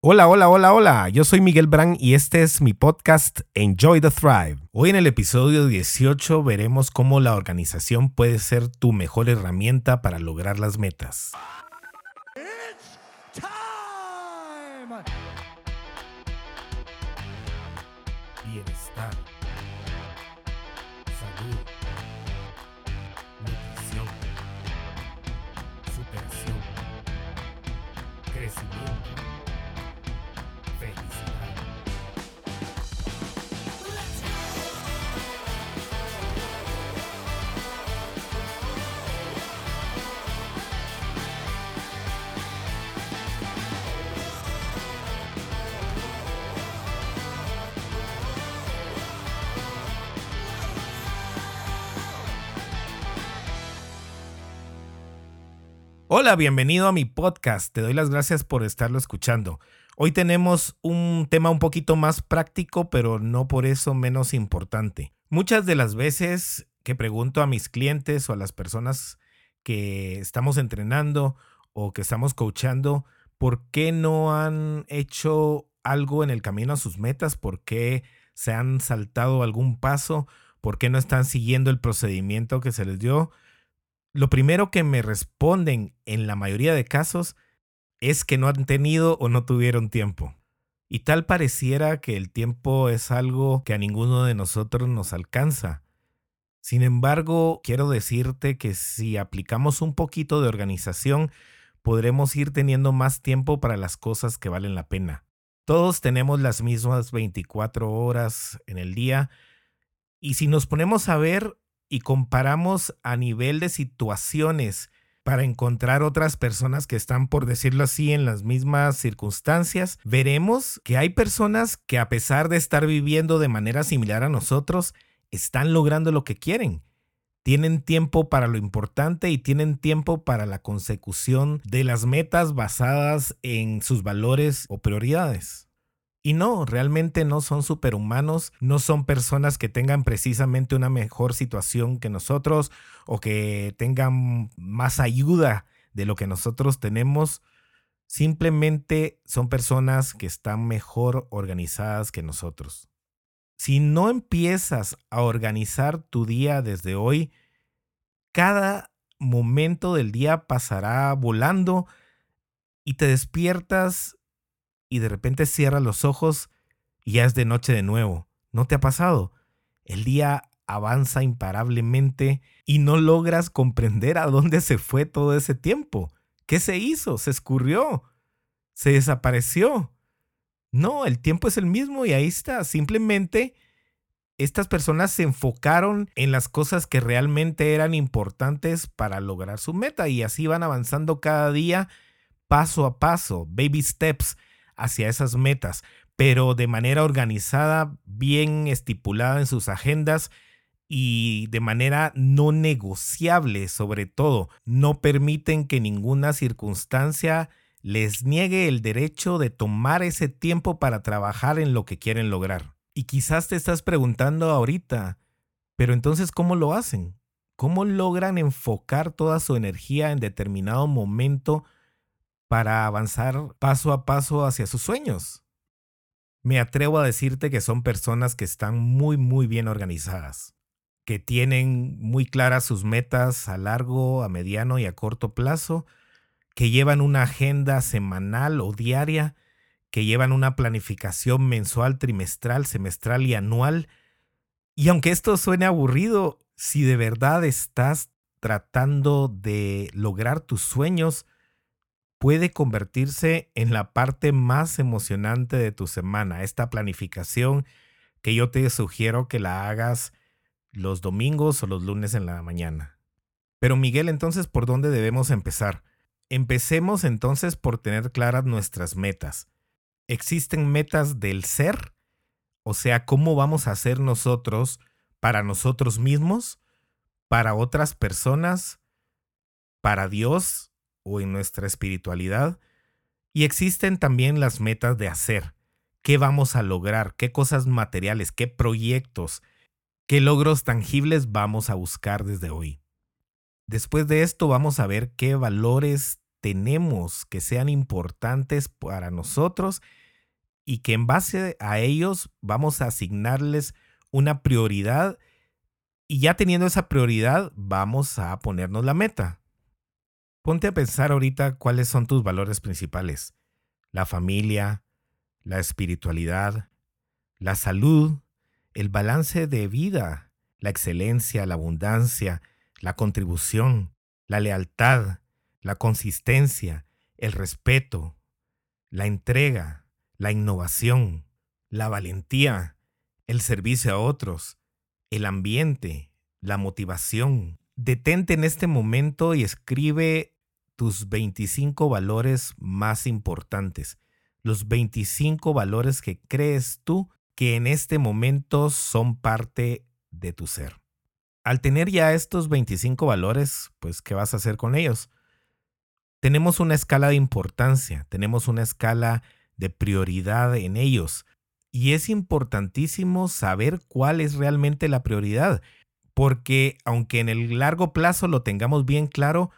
Hola, hola, hola, hola. Yo soy Miguel Brand y este es mi podcast Enjoy the Thrive. Hoy en el episodio 18 veremos cómo la organización puede ser tu mejor herramienta para lograr las metas. Hola, bienvenido a mi podcast. Te doy las gracias por estarlo escuchando. Hoy tenemos un tema un poquito más práctico, pero no por eso menos importante. Muchas de las veces que pregunto a mis clientes o a las personas que estamos entrenando o que estamos coachando, ¿por qué no han hecho algo en el camino a sus metas? ¿Por qué se han saltado algún paso? ¿Por qué no están siguiendo el procedimiento que se les dio? Lo primero que me responden en la mayoría de casos es que no han tenido o no tuvieron tiempo. Y tal pareciera que el tiempo es algo que a ninguno de nosotros nos alcanza. Sin embargo, quiero decirte que si aplicamos un poquito de organización, podremos ir teniendo más tiempo para las cosas que valen la pena. Todos tenemos las mismas 24 horas en el día y si nos ponemos a ver y comparamos a nivel de situaciones para encontrar otras personas que están, por decirlo así, en las mismas circunstancias, veremos que hay personas que a pesar de estar viviendo de manera similar a nosotros, están logrando lo que quieren. Tienen tiempo para lo importante y tienen tiempo para la consecución de las metas basadas en sus valores o prioridades. Y no, realmente no son superhumanos, no son personas que tengan precisamente una mejor situación que nosotros o que tengan más ayuda de lo que nosotros tenemos. Simplemente son personas que están mejor organizadas que nosotros. Si no empiezas a organizar tu día desde hoy, cada momento del día pasará volando y te despiertas y de repente cierras los ojos y ya es de noche de nuevo. ¿No te ha pasado? El día avanza imparablemente y no logras comprender a dónde se fue todo ese tiempo. ¿Qué se hizo? ¿Se escurrió? ¿Se desapareció? No, el tiempo es el mismo y ahí está. Simplemente estas personas se enfocaron en las cosas que realmente eran importantes para lograr su meta y así van avanzando cada día paso a paso, baby steps hacia esas metas, pero de manera organizada, bien estipulada en sus agendas y de manera no negociable sobre todo. No permiten que ninguna circunstancia les niegue el derecho de tomar ese tiempo para trabajar en lo que quieren lograr. Y quizás te estás preguntando ahorita, pero entonces ¿cómo lo hacen? ¿Cómo logran enfocar toda su energía en determinado momento para avanzar paso a paso hacia sus sueños. Me atrevo a decirte que son personas que están muy, muy bien organizadas, que tienen muy claras sus metas a largo, a mediano y a corto plazo, que llevan una agenda semanal o diaria, que llevan una planificación mensual, trimestral, semestral y anual. Y aunque esto suene aburrido, si de verdad estás tratando de lograr tus sueños, puede convertirse en la parte más emocionante de tu semana, esta planificación que yo te sugiero que la hagas los domingos o los lunes en la mañana. Pero Miguel, entonces, ¿por dónde debemos empezar? Empecemos entonces por tener claras nuestras metas. ¿Existen metas del ser? O sea, ¿cómo vamos a ser nosotros para nosotros mismos, para otras personas, para Dios o en nuestra espiritualidad. Y existen también las metas de hacer. ¿Qué vamos a lograr? ¿Qué cosas materiales? ¿Qué proyectos? ¿Qué logros tangibles vamos a buscar desde hoy? Después de esto vamos a ver qué valores tenemos que sean importantes para nosotros y que en base a ellos vamos a asignarles una prioridad y ya teniendo esa prioridad vamos a ponernos la meta. Ponte a pensar ahorita cuáles son tus valores principales. La familia, la espiritualidad, la salud, el balance de vida, la excelencia, la abundancia, la contribución, la lealtad, la consistencia, el respeto, la entrega, la innovación, la valentía, el servicio a otros, el ambiente, la motivación. Detente en este momento y escribe tus 25 valores más importantes, los 25 valores que crees tú que en este momento son parte de tu ser. Al tener ya estos 25 valores, pues, ¿qué vas a hacer con ellos? Tenemos una escala de importancia, tenemos una escala de prioridad en ellos. Y es importantísimo saber cuál es realmente la prioridad, porque aunque en el largo plazo lo tengamos bien claro,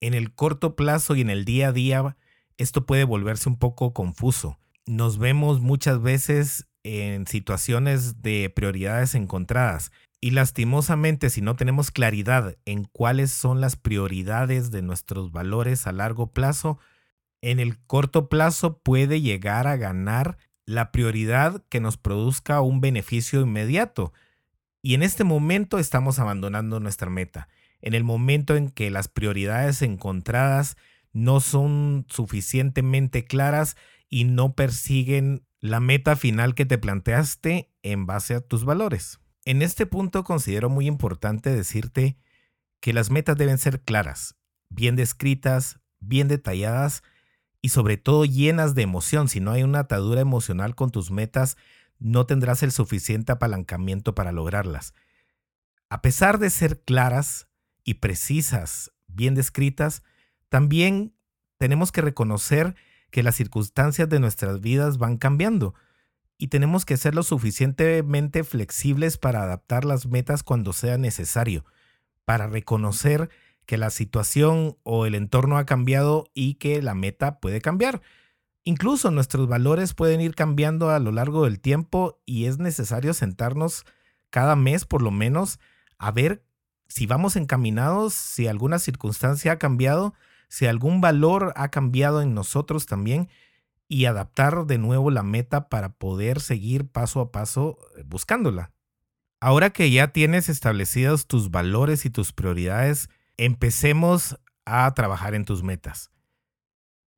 en el corto plazo y en el día a día esto puede volverse un poco confuso. Nos vemos muchas veces en situaciones de prioridades encontradas. Y lastimosamente, si no tenemos claridad en cuáles son las prioridades de nuestros valores a largo plazo, en el corto plazo puede llegar a ganar la prioridad que nos produzca un beneficio inmediato. Y en este momento estamos abandonando nuestra meta. En el momento en que las prioridades encontradas no son suficientemente claras y no persiguen la meta final que te planteaste en base a tus valores. En este punto considero muy importante decirte que las metas deben ser claras, bien descritas, bien detalladas y sobre todo llenas de emoción. Si no hay una atadura emocional con tus metas, no tendrás el suficiente apalancamiento para lograrlas. A pesar de ser claras y precisas, bien descritas, también tenemos que reconocer que las circunstancias de nuestras vidas van cambiando y tenemos que ser lo suficientemente flexibles para adaptar las metas cuando sea necesario, para reconocer que la situación o el entorno ha cambiado y que la meta puede cambiar. Incluso nuestros valores pueden ir cambiando a lo largo del tiempo y es necesario sentarnos cada mes por lo menos a ver si vamos encaminados, si alguna circunstancia ha cambiado, si algún valor ha cambiado en nosotros también y adaptar de nuevo la meta para poder seguir paso a paso eh, buscándola. Ahora que ya tienes establecidos tus valores y tus prioridades, empecemos a trabajar en tus metas.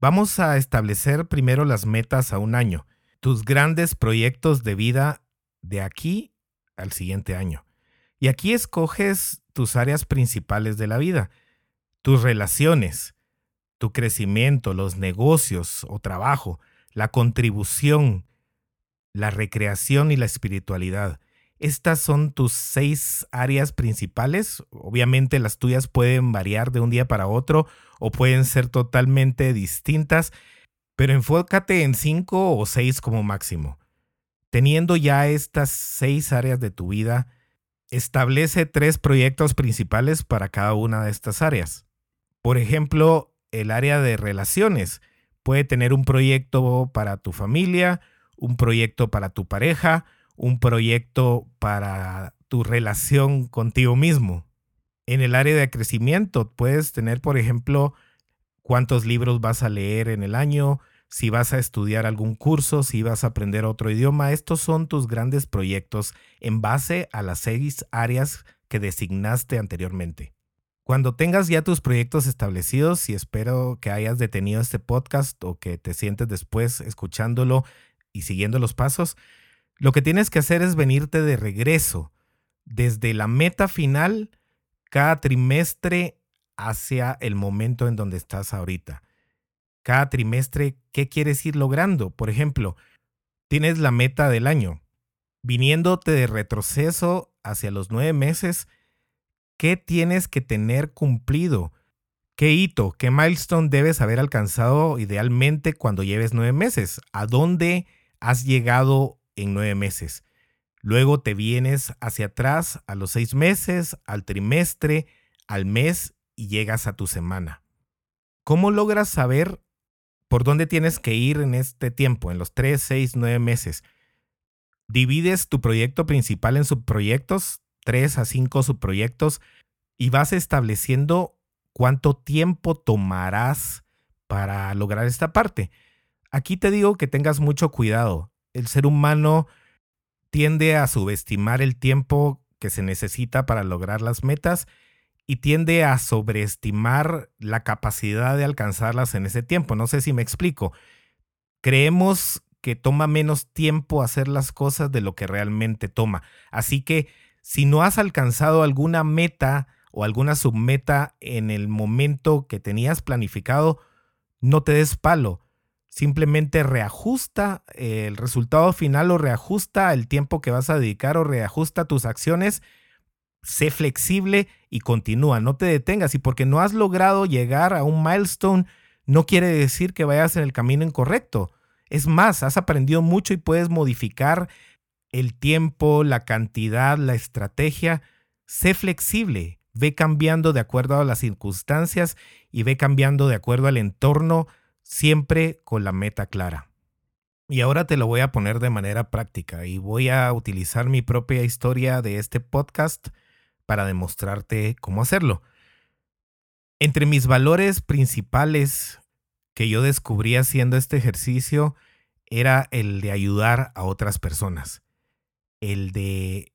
Vamos a establecer primero las metas a un año, tus grandes proyectos de vida de aquí al siguiente año. Y aquí escoges tus áreas principales de la vida, tus relaciones, tu crecimiento, los negocios o trabajo, la contribución, la recreación y la espiritualidad. Estas son tus seis áreas principales. Obviamente las tuyas pueden variar de un día para otro o pueden ser totalmente distintas, pero enfócate en cinco o seis como máximo. Teniendo ya estas seis áreas de tu vida, establece tres proyectos principales para cada una de estas áreas. Por ejemplo, el área de relaciones. Puede tener un proyecto para tu familia, un proyecto para tu pareja, un proyecto para tu relación contigo mismo. En el área de crecimiento puedes tener, por ejemplo, cuántos libros vas a leer en el año, si vas a estudiar algún curso, si vas a aprender otro idioma. Estos son tus grandes proyectos en base a las seis áreas que designaste anteriormente. Cuando tengas ya tus proyectos establecidos, y espero que hayas detenido este podcast o que te sientes después escuchándolo y siguiendo los pasos, lo que tienes que hacer es venirte de regreso desde la meta final cada trimestre hacia el momento en donde estás ahorita. Cada trimestre, ¿qué quieres ir logrando? Por ejemplo, tienes la meta del año. Viniéndote de retroceso hacia los nueve meses, ¿Qué tienes que tener cumplido? ¿Qué hito, qué milestone debes haber alcanzado idealmente cuando lleves nueve meses? ¿A dónde has llegado en nueve meses? Luego te vienes hacia atrás a los seis meses, al trimestre, al mes y llegas a tu semana. ¿Cómo logras saber por dónde tienes que ir en este tiempo, en los 3, 6, 9 meses? Divides tu proyecto principal en subproyectos, 3 a 5 subproyectos, y vas estableciendo cuánto tiempo tomarás para lograr esta parte. Aquí te digo que tengas mucho cuidado. El ser humano tiende a subestimar el tiempo que se necesita para lograr las metas y tiende a sobreestimar la capacidad de alcanzarlas en ese tiempo. No sé si me explico. Creemos que toma menos tiempo hacer las cosas de lo que realmente toma. Así que si no has alcanzado alguna meta o alguna submeta en el momento que tenías planificado, no te des palo. Simplemente reajusta el resultado final o reajusta el tiempo que vas a dedicar o reajusta tus acciones sé flexible y continúa, no te detengas. Y porque no has logrado llegar a un milestone, no quiere decir que vayas en el camino incorrecto. Es más, has aprendido mucho y puedes modificar el tiempo, la cantidad, la estrategia. Sé flexible, ve cambiando de acuerdo a las circunstancias y ve cambiando de acuerdo al entorno, siempre con la meta clara. Y ahora te lo voy a poner de manera práctica y voy a utilizar mi propia historia de este podcast para demostrarte cómo hacerlo. Entre mis valores principales que yo descubrí haciendo este ejercicio era el de ayudar a otras personas, el de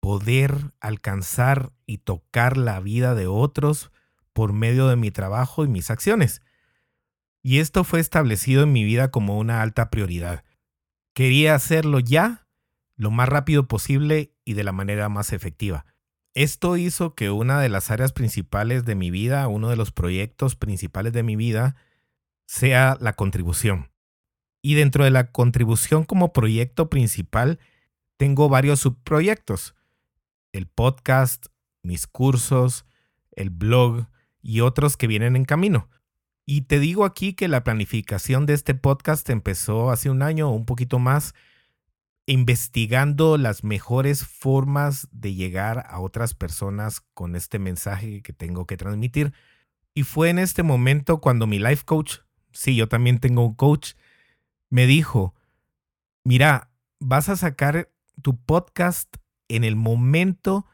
poder alcanzar y tocar la vida de otros por medio de mi trabajo y mis acciones. Y esto fue establecido en mi vida como una alta prioridad. Quería hacerlo ya, lo más rápido posible y de la manera más efectiva. Esto hizo que una de las áreas principales de mi vida, uno de los proyectos principales de mi vida, sea la contribución. Y dentro de la contribución como proyecto principal, tengo varios subproyectos. El podcast, mis cursos, el blog y otros que vienen en camino. Y te digo aquí que la planificación de este podcast empezó hace un año o un poquito más investigando las mejores formas de llegar a otras personas con este mensaje que tengo que transmitir. Y fue en este momento cuando mi life coach, sí, yo también tengo un coach, me dijo, mira, vas a sacar tu podcast en el momento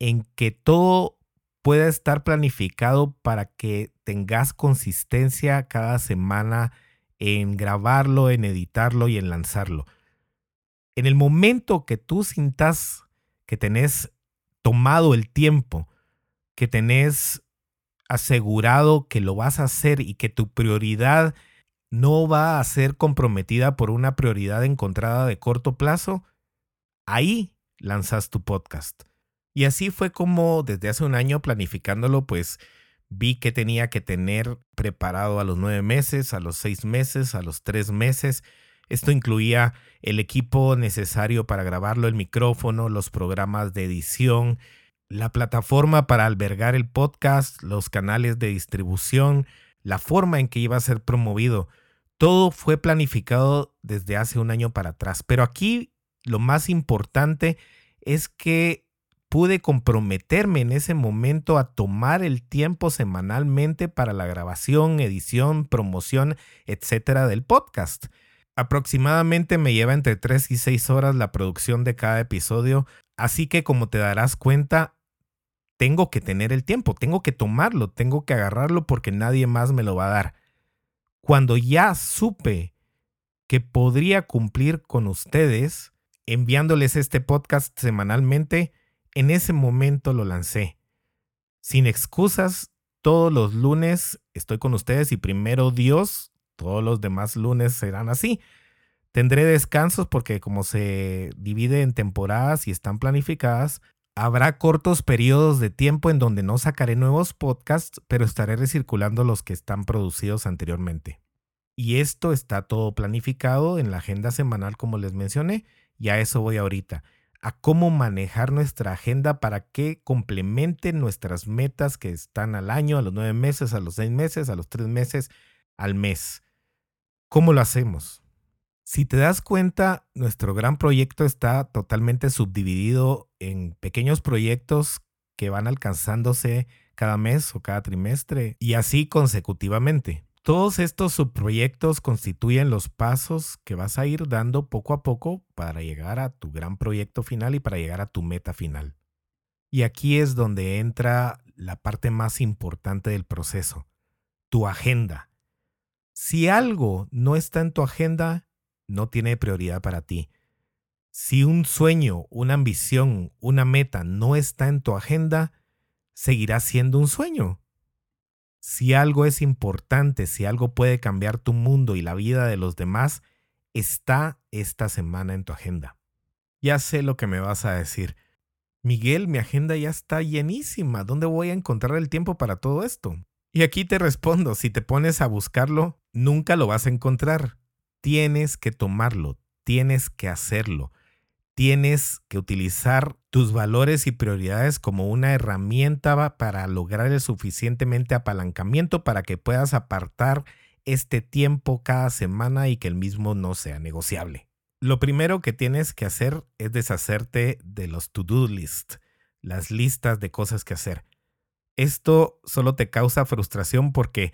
en que todo pueda estar planificado para que tengas consistencia cada semana en grabarlo, en editarlo y en lanzarlo en el momento que tú sintas que tenés tomado el tiempo, que tenés asegurado que lo vas a hacer y que tu prioridad no va a ser comprometida por una prioridad encontrada de corto plazo, ahí lanzas tu podcast. Y así fue como desde hace un año planificándolo, pues vi que tenía que tener preparado a los nueve meses, a los seis meses, a los tres meses esto incluía el equipo necesario para grabarlo, el micrófono, los programas de edición, la plataforma para albergar el podcast, los canales de distribución, la forma en que iba a ser promovido. Todo fue planificado desde hace un año para atrás. Pero aquí lo más importante es que pude comprometerme en ese momento a tomar el tiempo semanalmente para la grabación, edición, promoción, etcétera del podcast. Aproximadamente me lleva entre 3 y 6 horas la producción de cada episodio, así que como te darás cuenta, tengo que tener el tiempo, tengo que tomarlo, tengo que agarrarlo porque nadie más me lo va a dar. Cuando ya supe que podría cumplir con ustedes enviándoles este podcast semanalmente, en ese momento lo lancé. Sin excusas, todos los lunes estoy con ustedes y primero Dios todos los demás lunes serán así. Tendré descansos porque como se divide en temporadas y están planificadas, habrá cortos periodos de tiempo en donde no sacaré nuevos podcasts, pero estaré recirculando los que están producidos anteriormente. Y esto está todo planificado en la agenda semanal como les mencioné, y a eso voy ahorita, a cómo manejar nuestra agenda para que complemente nuestras metas que están al año, a los nueve meses, a los seis meses, a los tres meses, al mes. ¿Cómo lo hacemos? Si te das cuenta, nuestro gran proyecto está totalmente subdividido en pequeños proyectos que van alcanzándose cada mes o cada trimestre y así consecutivamente. Todos estos subproyectos constituyen los pasos que vas a ir dando poco a poco para llegar a tu gran proyecto final y para llegar a tu meta final. Y aquí es donde entra la parte más importante del proceso, tu agenda. Si algo no está en tu agenda, no tiene prioridad para ti. Si un sueño, una ambición, una meta no está en tu agenda, seguirá siendo un sueño si algo es importante, si algo puede cambiar tu mundo y la vida de los demás, está esta semana en tu agenda. Ya sé lo que me vas a decir. Miguel, mi agenda ya está llenísima. ¿Dónde voy a encontrar el tiempo para todo esto? Y aquí te respondo, si te pones a buscarlo, nunca lo vas a encontrar. Tienes que tomarlo, tienes que hacerlo tienes que utilizar tus valores y prioridades como una herramienta para lograr el suficientemente apalancamiento para que puedas apartar este tiempo cada semana y que el mismo no sea negociable. Lo primero que tienes que hacer es deshacerte de los to-do list, las listas de cosas que hacer. Esto solo te causa frustración porque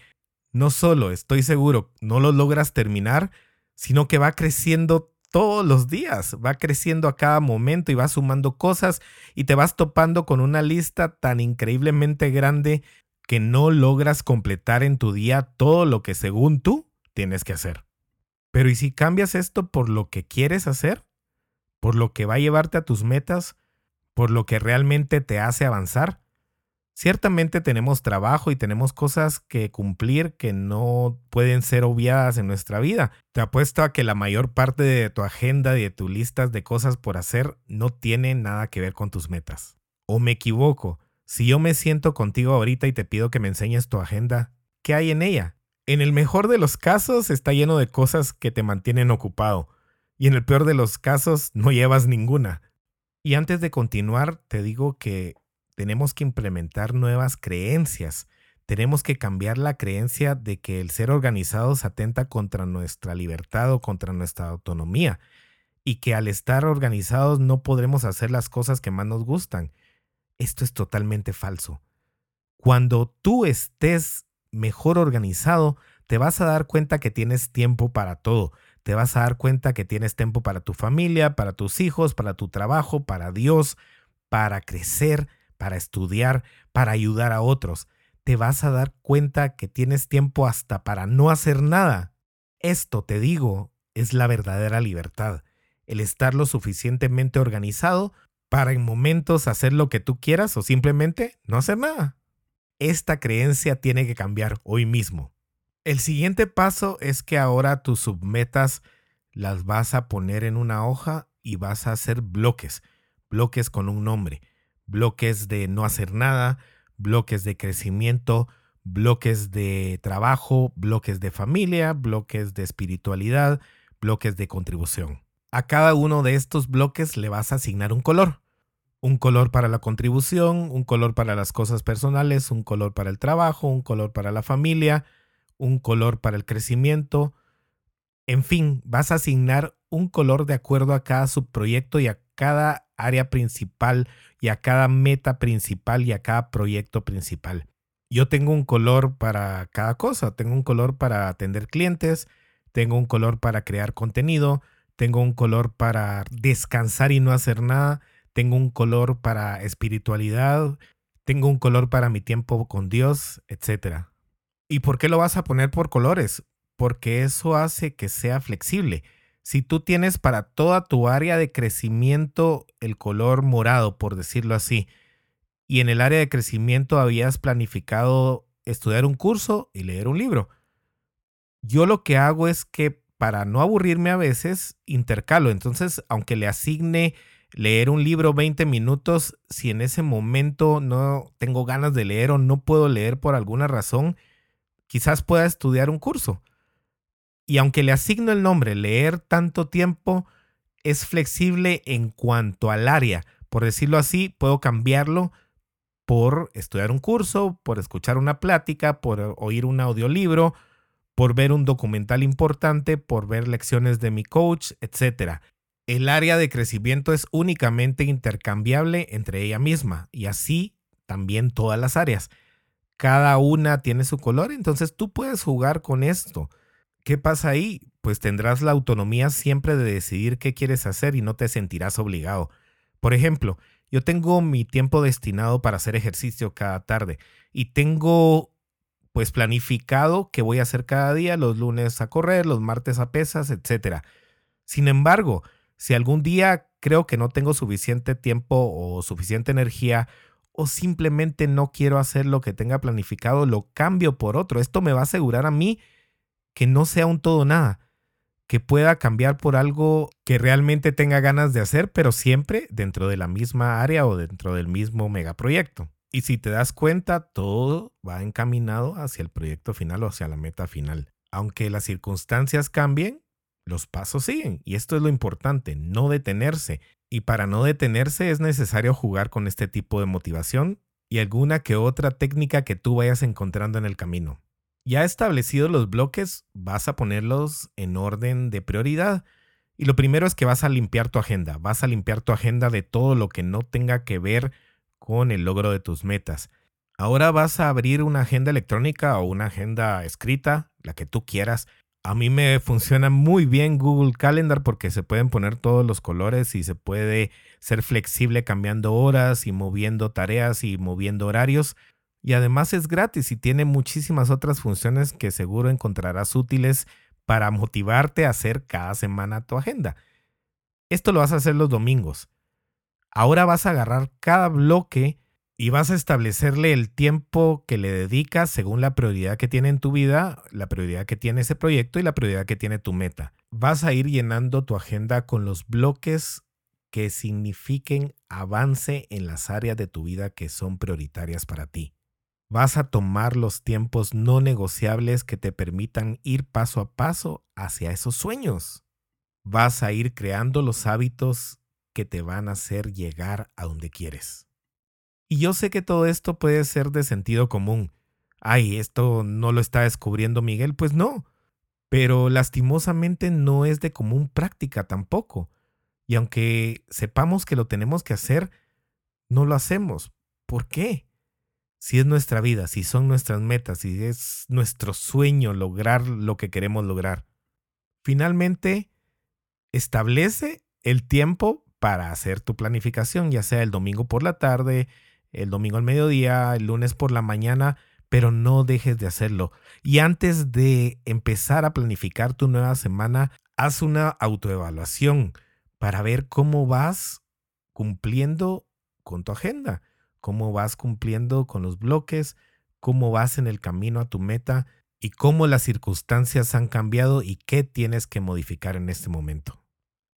no solo estoy seguro no lo logras terminar, sino que va creciendo todos los días, va creciendo a cada momento y va sumando cosas y te vas topando con una lista tan increíblemente grande que no logras completar en tu día todo lo que según tú tienes que hacer. Pero ¿y si cambias esto por lo que quieres hacer? ¿Por lo que va a llevarte a tus metas? ¿Por lo que realmente te hace avanzar? Ciertamente tenemos trabajo y tenemos cosas que cumplir que no pueden ser obviadas en nuestra vida. Te apuesto a que la mayor parte de tu agenda y de tus listas de cosas por hacer no tiene nada que ver con tus metas. ¿O me equivoco? Si yo me siento contigo ahorita y te pido que me enseñes tu agenda, ¿qué hay en ella? En el mejor de los casos está lleno de cosas que te mantienen ocupado y en el peor de los casos no llevas ninguna. Y antes de continuar, te digo que tenemos que implementar nuevas creencias. Tenemos que cambiar la creencia de que el ser organizados atenta contra nuestra libertad o contra nuestra autonomía y que al estar organizados no podremos hacer las cosas que más nos gustan. Esto es totalmente falso. Cuando tú estés mejor organizado, te vas a dar cuenta que tienes tiempo para todo. Te vas a dar cuenta que tienes tiempo para tu familia, para tus hijos, para tu trabajo, para Dios, para crecer, para estudiar, para ayudar a otros. Te vas a dar cuenta que tienes tiempo hasta para no hacer nada. Esto, te digo, es la verdadera libertad, el estar lo suficientemente organizado para en momentos hacer lo que tú quieras o simplemente no hacer nada. Esta creencia tiene que cambiar hoy mismo. El siguiente paso es que ahora tus submetas las vas a poner en una hoja y vas a hacer bloques, bloques con un nombre bloques de no hacer nada, bloques de crecimiento, bloques de trabajo, bloques de familia, bloques de espiritualidad, bloques de contribución. A cada uno de estos bloques le vas a asignar un color. Un color para la contribución, un color para las cosas personales, un color para el trabajo, un color para la familia, un color para el crecimiento. En fin, vas a asignar un color de acuerdo a cada subproyecto y a cada área principal y a cada meta principal y a cada proyecto principal. Yo tengo un color para cada cosa. Tengo un color para atender clientes, tengo un color para crear contenido, tengo un color para descansar y no hacer nada, tengo un color para espiritualidad, tengo un color para mi tiempo con Dios, etc. ¿Y por qué lo vas a poner por colores? Porque eso hace que sea flexible. Si tú tienes para toda tu área de crecimiento el color morado, por decirlo así, y en el área de crecimiento habías planificado estudiar un curso y leer un libro, yo lo que hago es que para no aburrirme a veces, intercalo. Entonces, aunque le asigne leer un libro 20 minutos, si en ese momento no tengo ganas de leer o no puedo leer por alguna razón, quizás pueda estudiar un curso. Y aunque le asigno el nombre leer tanto tiempo, es flexible en cuanto al área. Por decirlo así, puedo cambiarlo por estudiar un curso, por escuchar una plática, por oír un audiolibro, por ver un documental importante, por ver lecciones de mi coach, etc. El área de crecimiento es únicamente intercambiable entre ella misma y así también todas las áreas. cada una tiene su color, entonces tú puedes jugar con esto. ¿Qué pasa ahí? Pues tendrás la autonomía siempre de decidir qué quieres hacer y no te sentirás obligado. Por ejemplo, yo tengo mi tiempo destinado para hacer ejercicio cada tarde y tengo pues planificado que voy a hacer cada día, los lunes a correr, los martes a pesas, etc. Sin embargo, si algún día creo que no tengo suficiente tiempo o suficiente energía o simplemente no quiero hacer lo que tenga planificado, lo cambio por otro. Esto me va a asegurar a mí que no sea un todo nada, que pueda cambiar por algo que realmente tenga ganas de hacer, pero siempre dentro de la misma área o dentro del mismo megaproyecto. Y si te das cuenta, todo va encaminado hacia el proyecto final o hacia la meta final. Aunque las circunstancias cambien, los pasos siguen. Y esto es lo importante, no detenerse. Y para no detenerse es necesario jugar con este tipo de motivación y alguna que otra técnica que tú vayas encontrando en el camino. Ya establecidos los bloques, vas a ponerlos en orden de prioridad. Y lo primero es que vas a limpiar tu agenda. Vas a limpiar tu agenda de todo lo que no tenga que ver con el logro de tus metas. Ahora vas a abrir una agenda electrónica o una agenda escrita, la que tú quieras, a mí me funciona muy bien Google Calendar porque se pueden poner todos los colores y se puede ser flexible cambiando horas y moviendo tareas y moviendo horarios. Y además es gratis y tiene muchísimas otras funciones que seguro encontrarás útiles para motivarte a hacer cada semana tu agenda. Esto lo vas a hacer los domingos. Ahora vas a agarrar cada bloque y vas a establecerle el tiempo que le dedicas según la prioridad que tiene en tu vida, la prioridad que tiene ese proyecto y la prioridad que tiene tu meta. Vas a ir llenando tu agenda con los bloques que signifiquen avance en las áreas de tu vida que son prioritarias para ti. Vas a tomar los tiempos no negociables que te permitan ir paso a paso hacia esos sueños. Vas a ir creando los hábitos que te van a hacer llegar a donde quieres. Y yo sé que todo esto puede ser de sentido común. Ay, esto no lo está descubriendo Miguel. Pues no. Pero lastimosamente no es de común práctica tampoco. Y aunque sepamos que lo tenemos que hacer, no lo hacemos. ¿Por qué? Si es nuestra vida, si son nuestras metas, si es nuestro sueño lograr lo que queremos lograr. Finalmente, establece el tiempo para hacer tu planificación, ya sea el domingo por la tarde, el domingo al mediodía, el lunes por la mañana, pero no dejes de hacerlo. Y antes de empezar a planificar tu nueva semana, haz una autoevaluación para ver cómo vas cumpliendo con tu agenda, cómo vas cumpliendo con los bloques, cómo vas en el camino a tu meta y cómo las circunstancias han cambiado y qué tienes que modificar en este momento.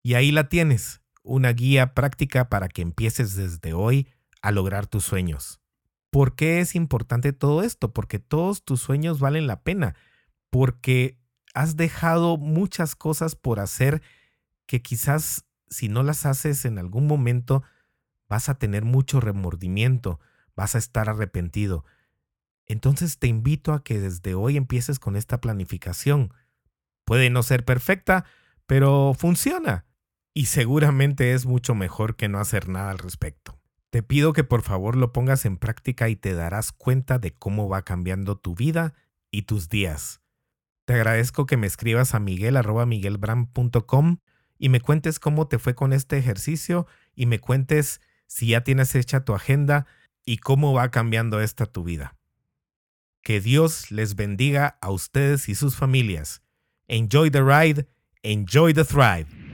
Y ahí la tienes, una guía práctica para que empieces desde hoy a lograr tus sueños. ¿Por qué es importante todo esto? Porque todos tus sueños valen la pena, porque has dejado muchas cosas por hacer que quizás si no las haces en algún momento vas a tener mucho remordimiento, vas a estar arrepentido. Entonces te invito a que desde hoy empieces con esta planificación. Puede no ser perfecta, pero funciona. Y seguramente es mucho mejor que no hacer nada al respecto. Te pido que por favor lo pongas en práctica y te darás cuenta de cómo va cambiando tu vida y tus días. Te agradezco que me escribas a miguel.miguelbram.com y me cuentes cómo te fue con este ejercicio y me cuentes si ya tienes hecha tu agenda y cómo va cambiando esta tu vida. Que Dios les bendiga a ustedes y sus familias. Enjoy the ride, enjoy the thrive.